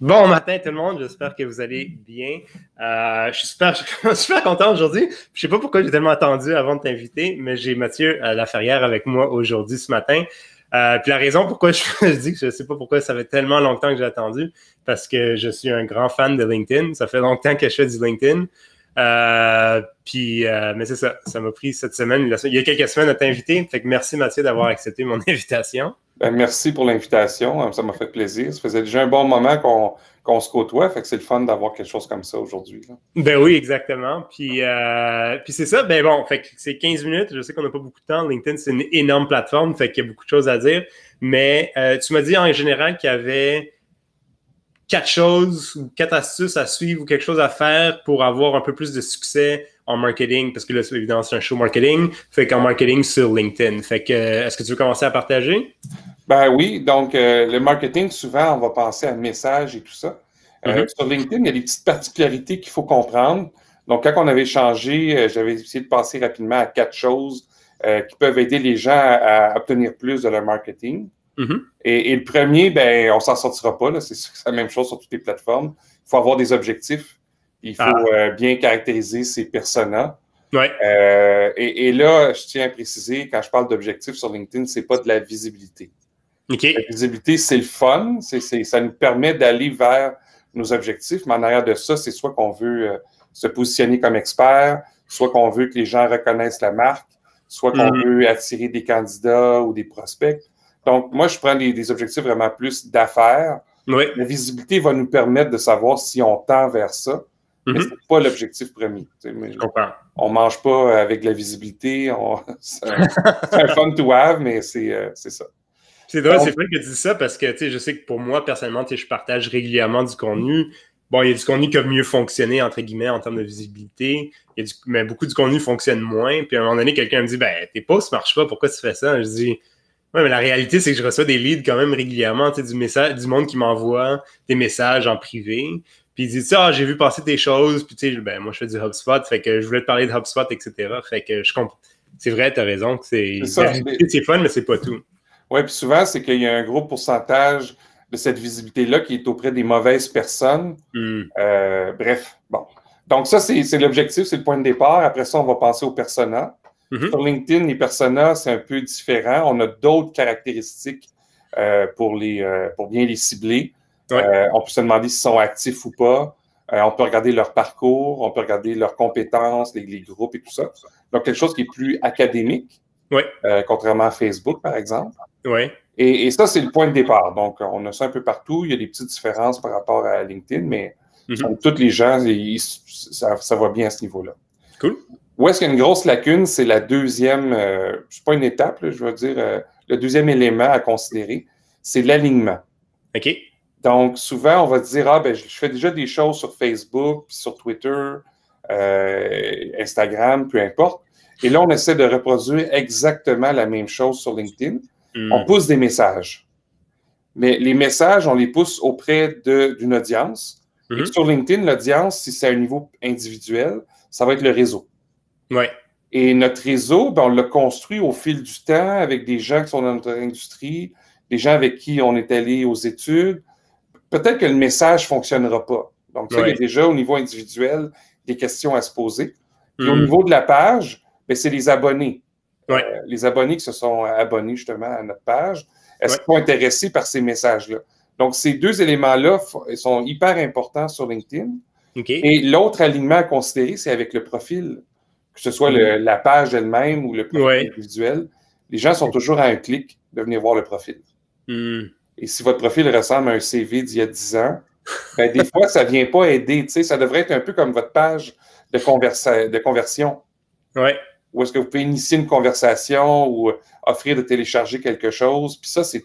Bon matin tout le monde, j'espère que vous allez bien. Euh, je suis super, content aujourd'hui. Je sais pas pourquoi j'ai tellement attendu avant de t'inviter, mais j'ai Mathieu euh, Laferrière avec moi aujourd'hui ce matin. Euh, puis la raison pourquoi je, je dis que je sais pas pourquoi ça fait tellement longtemps que j'ai attendu, parce que je suis un grand fan de LinkedIn. Ça fait longtemps que je fais du LinkedIn. Euh, puis, euh, mais c'est ça, ça m'a pris cette semaine, il y a quelques semaines à t'inviter. Fait que merci Mathieu d'avoir accepté mon invitation. Ben, merci pour l'invitation, ça m'a fait plaisir. Ça faisait déjà un bon moment qu'on qu'on se côtoie, fait que c'est le fun d'avoir quelque chose comme ça aujourd'hui. Ben oui, exactement. Puis, euh, puis c'est ça, ben bon, fait que c'est 15 minutes, je sais qu'on n'a pas beaucoup de temps. LinkedIn, c'est une énorme plateforme, fait qu'il y a beaucoup de choses à dire. Mais euh, tu m'as dit en général qu'il y avait quatre choses ou quatre astuces à suivre ou quelque chose à faire pour avoir un peu plus de succès en marketing, parce que là, évidemment, c'est un show marketing, fait qu'en marketing sur LinkedIn. Fait que, est-ce que tu veux commencer à partager? Ben oui, donc euh, le marketing, souvent, on va penser à message et tout ça. Euh, mm-hmm. Sur LinkedIn, il y a des petites particularités qu'il faut comprendre. Donc, quand on avait changé, euh, j'avais essayé de passer rapidement à quatre choses qui peuvent aider les gens à, obtenir plus de leur marketing. Mm-hmm. et, et, le premier, ben, on s'en sortira pas. C'est la même chose sur toutes les plateformes. Il faut avoir des objectifs. Il faut ah. bien caractériser ses personas. Ouais. Euh, et, et, là, je tiens à préciser, quand je parle d'objectifs sur LinkedIn, c'est pas de la visibilité. La visibilité, c'est le fun, ça nous permet d'aller vers nos objectifs, mais en arrière de ça, c'est soit qu'on veut euh, se positionner comme expert, soit qu'on veut que les gens reconnaissent la marque, soit qu'on mm-hmm. veut attirer des candidats ou des prospects. Donc, moi, je prends des, objectifs vraiment plus d'affaires. La visibilité va nous permettre de savoir si on tend vers ça, mais mm-hmm. ce n'est pas l'objectif premier. Je comprends. On ne mange pas avec de la visibilité. c'est, un, fun to have, mais c'est, euh, c'est ça. C'est drôle, c'est vrai que tu dis ça parce que je sais que pour moi, personnellement, je partage régulièrement du contenu. Bon, il y a du contenu qui a mieux fonctionné, entre guillemets, en termes de visibilité. Il y a du, mais beaucoup du contenu fonctionne moins. Puis à un moment donné, quelqu'un me dit Ben, tes posts ne marchent pas, pourquoi tu fais ça? Je dis Ouais, mais la réalité, c'est que je reçois des leads quand même régulièrement, du message, du monde qui m'envoie des messages en privé. Puis il dit Ah, j'ai vu passer tes choses, puis tu sais, ben moi je fais du HubSpot, fait que je voulais te parler de HubSpot, etc. Fait que je comprends. C'est vrai, tu as raison, c'est c'est fun, mais c'est pas tout. Oui, puis souvent, c'est qu'il y a un gros pourcentage de cette visibilité-là qui est auprès des mauvaises personnes. Hmm. Euh, bref, bon. Donc, ça, c'est l'objectif, c'est le point de départ. Après ça, on va passer aux personas. Mm-hmm. Sur LinkedIn, les personas, c'est un peu différent. On a d'autres caractéristiques euh, pour, les, euh, pour bien les cibler. on peut se demander s'ils sont actifs ou pas. on peut regarder leur parcours, on peut regarder leurs compétences, les, les, groupes et tout ça. Donc, quelque chose qui est plus académique, contrairement à Facebook, par exemple. Et, ça, c'est le point de départ. Donc, on a ça un peu partout. Il y a des petites différences par rapport à LinkedIn, mais mm tous les gens, ça, va bien à ce niveau-là. Cool. Où est-ce qu'il y a une grosse lacune? C'est la deuxième, euh, c'est pas une étape, je veux dire, euh, le deuxième élément à considérer, c'est l'alignement. OK. Donc, souvent, on va dire, ah, ben, je fais déjà des choses sur Facebook, sur Twitter, euh, Instagram, peu importe. Et là, on essaie de reproduire exactement la même chose sur LinkedIn. On hmm. pousse des messages. Mais les messages, on les pousse auprès d'une audience. Hmm. sur LinkedIn, l'audience, si c'est à un niveau individuel, ça va être le réseau. Et notre réseau, ben, on l'a construit au fil du temps avec des gens qui sont dans notre industrie, des gens avec qui on est allé aux études. Peut-être que le message ne fonctionnera pas. Donc, ça, il y a déjà au niveau individuel des questions à se poser. Au hmm. niveau de la page, ben, c'est les abonnés. Euh, les abonnés qui se sont abonnés justement à notre page, est-ce qu'ils sont intéressés par ces messages-là? Donc, ces deux éléments-là sont hyper importants sur LinkedIn. Et l'autre alignement à considérer, c'est avec le profil, que ce soit mm-hmm. la page elle-même ou le profil individuel. Les gens sont toujours à un clic de venir voir le profil. Mm. Et si votre profil ressemble à un CV d'il y a 10 ans, ben, des fois, ça ne vient pas aider. Ça devrait être un peu comme votre page de, de conversion. Ouais ou est-ce que vous pouvez initier une conversation ou euh, offrir de télécharger quelque chose. Puis ça, c'est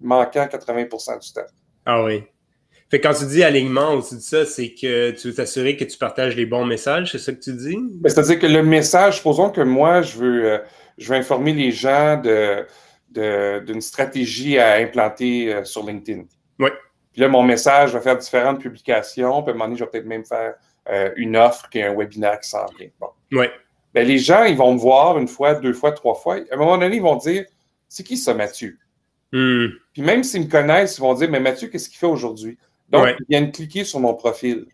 manquant 80% du temps. Ah oui. Fait quand tu dis alignement ou tu dis ça, c'est que tu veux t'assurer que tu partages les bons messages, c'est ça que tu dis? Ben, c'est-à-dire que le message, supposons que moi, je veux, euh, je veux informer les gens de, d'une stratégie à implanter euh, sur LinkedIn. Oui. Puis là, mon message va faire différentes publications. Puis à un moment donné, je vais peut-être même faire euh, une offre qui est un webinaire qui s'en vient. Bon. Ouais. Ben, les gens, ils vont me voir une fois, deux fois, trois fois. À un moment donné, ils vont dire C'est qui ça, Mathieu Hmm. Puis même s'ils me connaissent, ils vont dire Mais Mathieu, qu'est-ce qu'il fait aujourd'hui Donc, Ouais. ils viennent cliquer sur mon profil.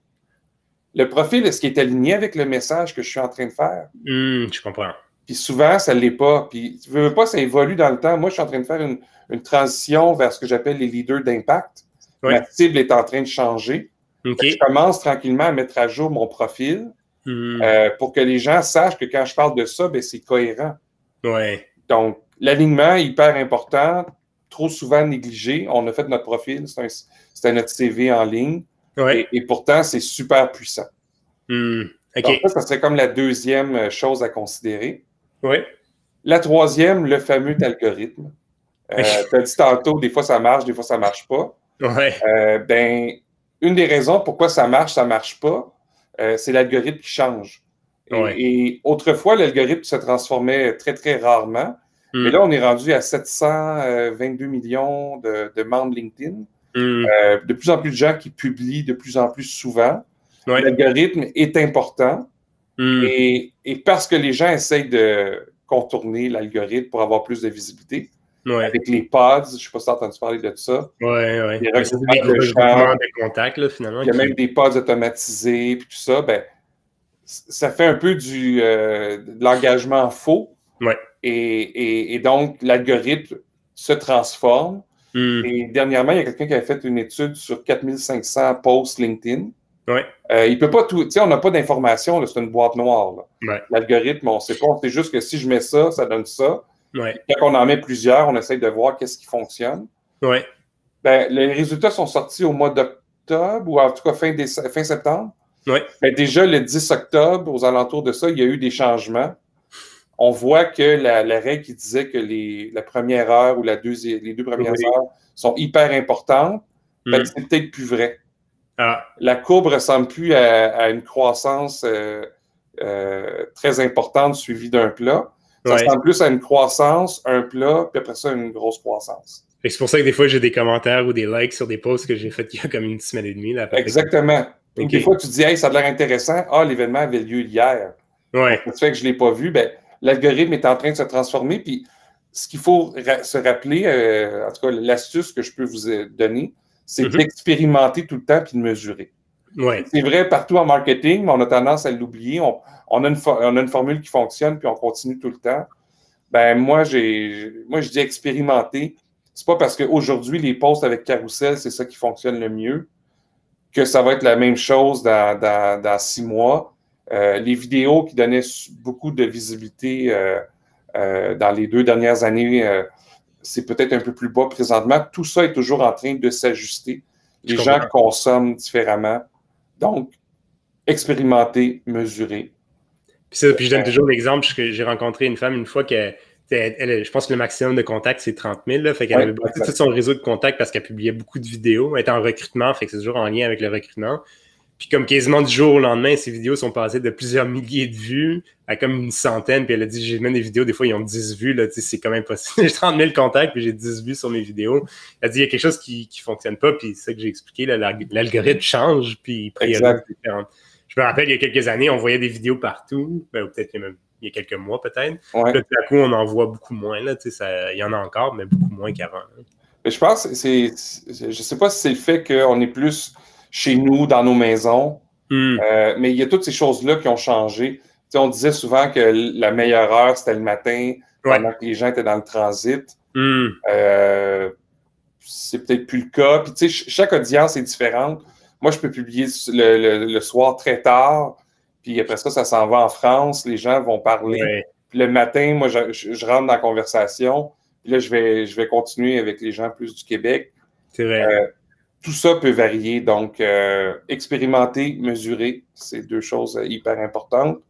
Le profil, est-ce qu'il est aligné avec le message que je suis en train de faire? Hmm, je comprends. Puis souvent, ça ne l'est pas. Puis tu veux pas, ça évolue dans le temps. Moi, je suis en train de faire une, une transition vers ce que j'appelle les leaders d'impact. Ouais. Ma cible est en train de changer. Je commence tranquillement à mettre à jour mon profil Hmm. euh, pour que les gens sachent que quand je parle de ça, ben, c'est cohérent. Ouais. Donc, l'alignement est hyper important, trop souvent négligé. On a fait notre profil, c'est un- c'était notre CV en ligne, Ouais. et, et pourtant, c'est super puissant. Hmm. Donc, ça, serait comme la deuxième euh, chose à considérer. Ouais. La troisième, le fameux algorithme. Euh, tu as dit tantôt, des fois ça marche, des fois ça marche pas. Ouais. Euh, ben, une des raisons pourquoi ça marche, ça marche pas, euh, c'est l'algorithme qui change. Et, Ouais. et autrefois, l'algorithme se transformait très, très rarement. Hmm. Mais là, on est rendu à 722 millions de, de membres LinkedIn. Hmm. Euh, de plus en plus de gens qui publient de plus en plus souvent. Ouais. L'algorithme est important. Hmm. Et, et parce que les gens essayent de contourner l'algorithme pour avoir plus de visibilité, Ouais. avec les pods, je ne sais pas si tu as entendu parler de ça, Mais c'est regroupements des regroupements de contacts, là, finalement. il y a qui- même des pods automatisés, puis tout ça, ben, ça fait un peu du, euh, de l'engagement faux. Ouais. Et, et- et donc, l'algorithme se transforme. Hmm. Et dernièrement, il y a quelqu'un qui avait fait une étude sur 4500 posts LinkedIn. Ouais. Euh, il peut pas tout. Tu sais, on n'a pas d'informations, c'est une boîte noire. là. Ouais. L'algorithme, on ne sait pas. On sait juste que si je mets ça, ça donne ça. Ouais. Quand on en met plusieurs, on essaye de voir qu'est-ce qui fonctionne. Ouais. Ben, les résultats sont sortis au mois d'octobre ou en tout cas fin, septembre. Ouais. Ben, déjà, le 10 octobre, aux alentours de ça, il y a eu des changements. On voit que la, la règle qui disait que les, la première heure ou la les deux premières Oui. heures sont hyper importantes, ben, Hmm. c'est peut-être plus vrai. Ah. La courbe ne ressemble plus à, à une croissance euh, euh, très importante suivie d'un plat. Ça Ouais. ressemble plus à une croissance, un plat, puis après ça, une grosse croissance. C'est pour ça que des fois, j'ai des commentaires ou des likes sur des posts que j'ai fait il y a comme une semaine et demie. Là. Exactement. Des fois, tu dis, hey, ça a l'air intéressant. Ah, l'événement avait lieu hier. Ouais. Ça fait que je ne l'ai pas vu. Ben, l'algorithme est en train de se transformer. Puis, ce qu'il faut ra- se rappeler, euh, en tout cas, l'astuce que je peux vous euh, donner, c'est Mhm. d'expérimenter tout le temps puis de mesurer. Ouais. C'est vrai partout en marketing, mais on a tendance à l'oublier. On, on a une fo- on a une formule qui fonctionne, puis on continue tout le temps. Ben, moi, j'ai, moi, je dis expérimenter. C'est pas parce qu'aujourd'hui, les posts avec carousel, c'est ça qui fonctionne le mieux, que ça va être la même chose dans, dans- dans six mois. Euh, les vidéos qui donnaient beaucoup de visibilité euh, euh, dans les deux dernières années, c'est peut-être un peu plus bas présentement. Tout ça est toujours en train de s'ajuster. Les gens consomment différemment. Donc, expérimenter, mesurer. Puis, ça, puis je donne toujours l'exemple que j'ai rencontré une femme une fois que elle- elle- je pense que le maximum de contacts, c'est 30 000. Là, fait qu'elle Ouais, avait bâti tout son réseau de contacts parce qu'elle publiait beaucoup de vidéos. Elle était en recrutement, fait que c'est toujours en lien avec le recrutement. Puis comme quasiment du jour au lendemain, ces vidéos sont passées de plusieurs milliers de vues à comme une centaine. Puis elle a dit, j'ai même des vidéos, des fois, ils ont 10 vues. Là, c'est quand même possible. j'ai 30 000 contacts, puis j'ai 10 vues sur mes vidéos. Elle a dit, il y a quelque chose qui ne fonctionne pas. Puis c'est ça que j'ai expliqué. L'algorithme change, puis il priorise différentes. Je me rappelle, il y a quelques années, on voyait des vidéos partout. Ben, peut-être il y a même il y a quelques mois, peut-être. Ouais. Là, tout à coup, on en voit beaucoup moins. Là, ça- il y en a encore, mais beaucoup moins qu'avant. je pense c'est- Je ne sais pas si c'est le fait qu'on est plus chez nous, dans nos maisons, Hmm. euh, mais il y a toutes ces choses-là qui ont changé. On disait souvent que la meilleure heure, c'était le matin, Ouais. pendant que les gens étaient dans le transit. Hmm. Euh, c'est peut-être plus le cas. Puis, chaque audience est différente. Moi, je peux publier le, le- le soir très tard, puis après ça, ça s'en va en France. Les gens vont parler. Ouais. Puis le matin, moi, je, je- je rentre dans la conversation. Puis là, je vais, je vais continuer avec les gens plus du Québec. C'est vrai. Euh, tout ça peut varier. Donc, euh, expérimenter, mesurer, c'est deux choses euh, hyper importantes.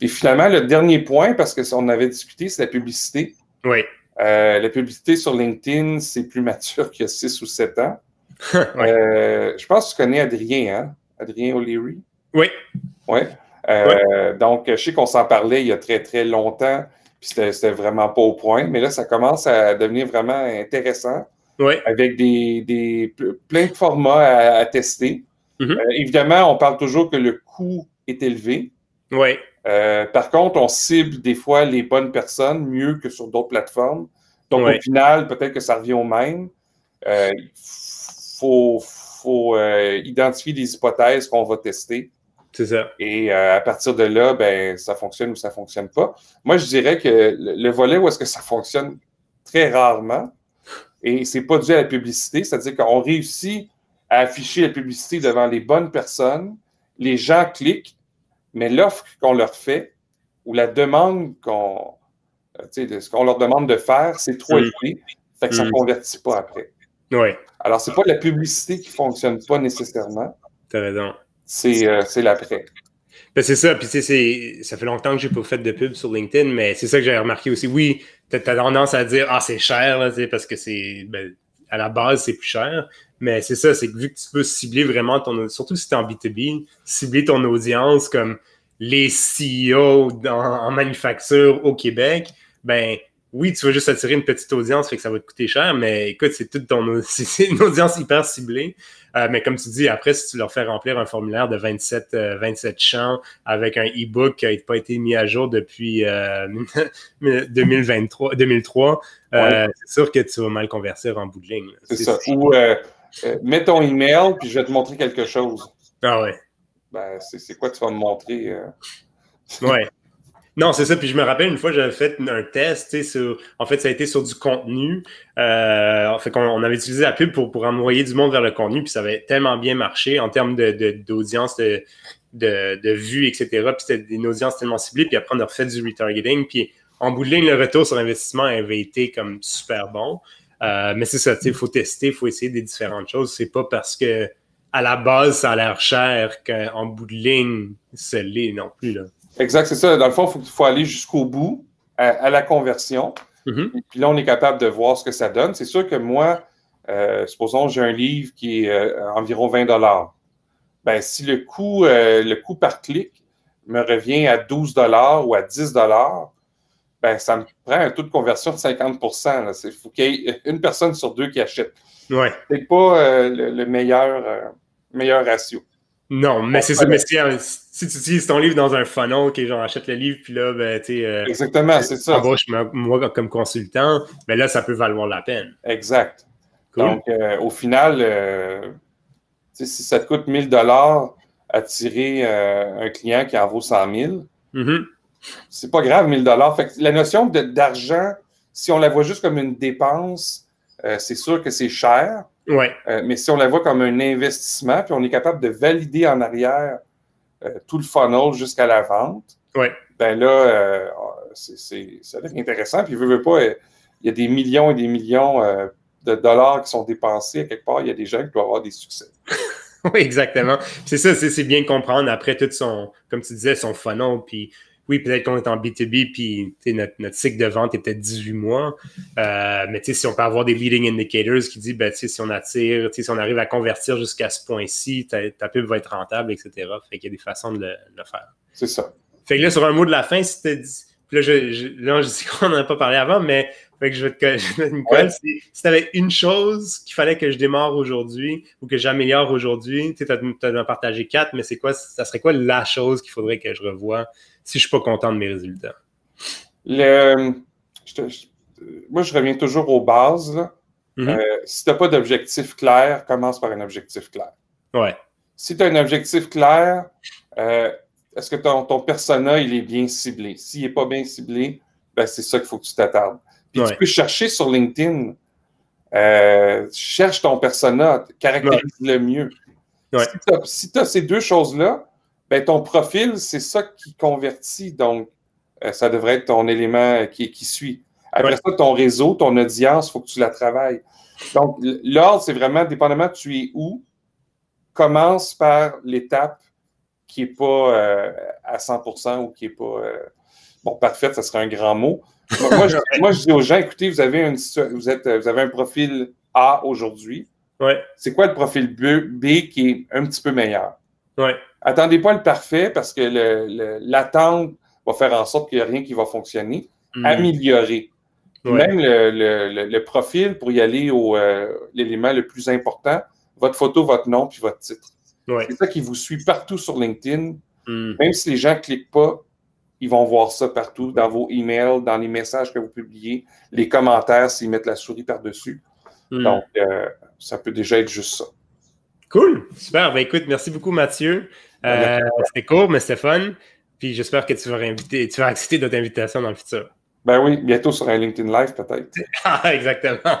Puis finalement, le dernier point, parce que ça, on avait discuté, c'est la publicité. Oui. Euh, la publicité sur LinkedIn, c'est plus mature qu'il y a 6 ou 7 ans. Euh, je pense que tu connais Adrien, hein? Adrien O'Leary? Oui. Oui. Donc, je sais qu'on s'en parlait il y a très, très longtemps, puis c'était vraiment pas au point, mais là, ça commence à devenir vraiment intéressant. Avec des, plein de formats à, tester. Mm-hmm. évidemment, on parle toujours que le coût est élevé. Oui. par contre, on cible des fois les bonnes personnes mieux que sur d'autres plateformes. Donc, au final, peut-être que ça revient au même. Il faut, faut identifier des hypothèses qu'on va tester. C'est ça. Et euh, à partir de là, ben, ça fonctionne ou ça ne fonctionne pas. Moi, je dirais que le, volet où est-ce que ça fonctionne très rarement, et ce n'est pas dû à la publicité, c'est-à-dire qu'on réussit à afficher la publicité devant les bonnes personnes, les gens cliquent, mais l'offre qu'on leur fait ou la demande qu'on euh, ce qu'on leur demande de faire, c'est trop mm. élevé, fait que ça ne mm. convertit pas après. Oui. Alors, ce n'est pas la publicité qui ne fonctionne pas nécessairement. Tu as raison. Euh, c'est l'après. Ben c'est ça, puis ça fait longtemps que j'ai pas fait de pub sur LinkedIn, mais c'est ça que j'ai remarqué aussi. Oui, tu as, tendance à dire Ah, c'est cher, là, parce que c'est ben, à la base, c'est plus cher. Mais c'est ça, c'est que vu que tu peux cibler vraiment ton surtout si tu es en B2B, cibler ton audience comme les CEO en manufacture au Québec, ben oui, tu vas juste attirer une petite audience, fait que ça va te coûter cher, mais écoute, c'est toute ton c'est une audience hyper ciblée. Euh, mais comme tu dis, après, si tu leur fais remplir un formulaire de 27, 27 euh, champs avec un e-book qui n'a pas été mis à jour depuis 2023, euh, 2003, c'est sûr que tu vas mal convertir en bout de ligne. C'est ça. Ou mets ton email, puis je vais te montrer quelque chose. Ah ouais. Ben, c'est quoi tu vas me montrer? ouais. Non, c'est ça. Puis je me rappelle une fois, j'avais fait un test. En fait, ça a été sur du contenu. Euh, en fait, on, avait utilisé la pub pour, envoyer du monde vers le contenu. Puis ça avait tellement bien marché en termes d'audience, de, de, de, vues, etc. Puis c'était une audience tellement ciblée. Puis après, on a refait du retargeting. Puis en bout de ligne, le retour sur investissement avait été comme super bon. Euh, mais c'est ça, il faut tester, il faut essayer des différentes choses. C'est pas parce que à la base, ça a l'air cher qu'en bout de ligne, c'est l'est non plus. Exact, c'est ça. Dans le fond, il faut, aller jusqu'au bout, à, la conversion. Mm-hmm. Et puis là, on est capable de voir ce que ça donne. C'est sûr que moi, euh, supposons j'ai un livre qui est euh, environ 20 ben, si le coût, euh, le coût par clic me revient à 12 ou à 10 ben, ça me prend un taux de conversion de 50% Il faut qu'il y ait une personne sur deux qui achète. Ouais. C'est pas le, meilleur, meilleur ratio. Non, mais c'est ça. Mais si, si, tu utilises ton livre dans un funnel, que genre achète le livre, puis là, ben, tu. Euh, Exactement, c'est ça. Embauche moi comme consultant, ben là, ça peut valoir la peine. Exact. Donc, euh, au final, euh, si ça te coûte 1000 dollars attirer un client qui en vaut 100 000, mm-hmm. c'est pas grave, 1000 dollars. La notion d'argent, si on la voit juste comme une dépense, c'est sûr que c'est cher. Ouais. Euh, mais si on la voit comme un investissement, puis on est capable de valider en arrière euh, tout le funnel jusqu'à la vente, ouais. ben là, euh, c'est, ça devient intéressant. Puis, veut, veut pas, il y a des millions et des millions de dollars qui sont dépensés. À quelque part, il y a des gens qui doivent avoir des succès. oui, exactement. C'est ça, c'est, bien comprendre après tout son, comme tu disais, son funnel, puis oui, peut-être qu'on est en B2B, puis notre, notre, cycle de vente est peut-être 18 mois. Euh, mais si on peut avoir des leading indicators qui disent, ben, si on attire, si on arrive à convertir jusqu'à ce point-ci, ta, pub va être rentable, etc. Fait qu'il y a des façons de le, faire. C'est ça. Fait que là, sur un mot de la fin, si tu là, je, là, je sais qu'on n'en a pas parlé avant, mais fait que je vais te Nicole, si, tu avais une chose qu'il fallait que je démarre aujourd'hui ou que j'améliore aujourd'hui, tu as, partagé quatre, mais c'est quoi, ça serait quoi la chose qu'il faudrait que je revoie si je ne suis pas content de mes résultats? Le, moi, je reviens toujours aux bases. Mm-hmm. Euh, si tu n'as pas d'objectif clair, commence par un objectif clair. Ouais. Si tu as un objectif clair, euh, est-ce que ton, ton persona il est bien ciblé? S'il n'est pas bien ciblé, ben, c'est ça qu'il faut que tu t'attardes. Puis tu peux chercher sur LinkedIn. Euh, cherche ton persona, caractérise-le mieux. Si tu as, ces deux choses-là, ben, ton profil, c'est ça qui convertit. Donc, euh, ça devrait être ton élément qui, qui suit. Après ça, ton réseau, ton audience, il faut que tu la travailles. Donc, l'ordre, c'est vraiment, dépendamment tu es où, commence par l'étape qui n'est pas euh, à 100% ou qui n'est pas... Euh, bon, parfaite, ça serait un grand mot. moi, je, dis aux gens, écoutez, vous avez, une, vous êtes, vous avez un profil A aujourd'hui. Ouais. C'est quoi le profil B, qui est un petit peu meilleur? Ouais. Attendez pas le parfait parce que l'attente va faire en sorte qu'il n'y a rien qui va fonctionner. Hmm. Améliorer. Même le, profil, pour y aller au euh, l'élément le plus important, votre photo, votre nom, puis votre titre. C'est ça qui vous suit partout sur LinkedIn. Hmm. Même si les gens ne cliquent pas, ils vont voir ça partout, dans vos emails, dans les messages que vous publiez, les commentaires s'ils mettent la souris par-dessus. Hmm. Donc, euh, ça peut déjà être juste ça. Cool, super. Ben, écoute, merci beaucoup, Mathieu. Euh, c'était court, mais c'était fun. Puis j'espère que tu vas, inviter, tu vas accepter notre invitation dans le futur. Ben oui, bientôt sur un LinkedIn Live peut-être. ah, exactement.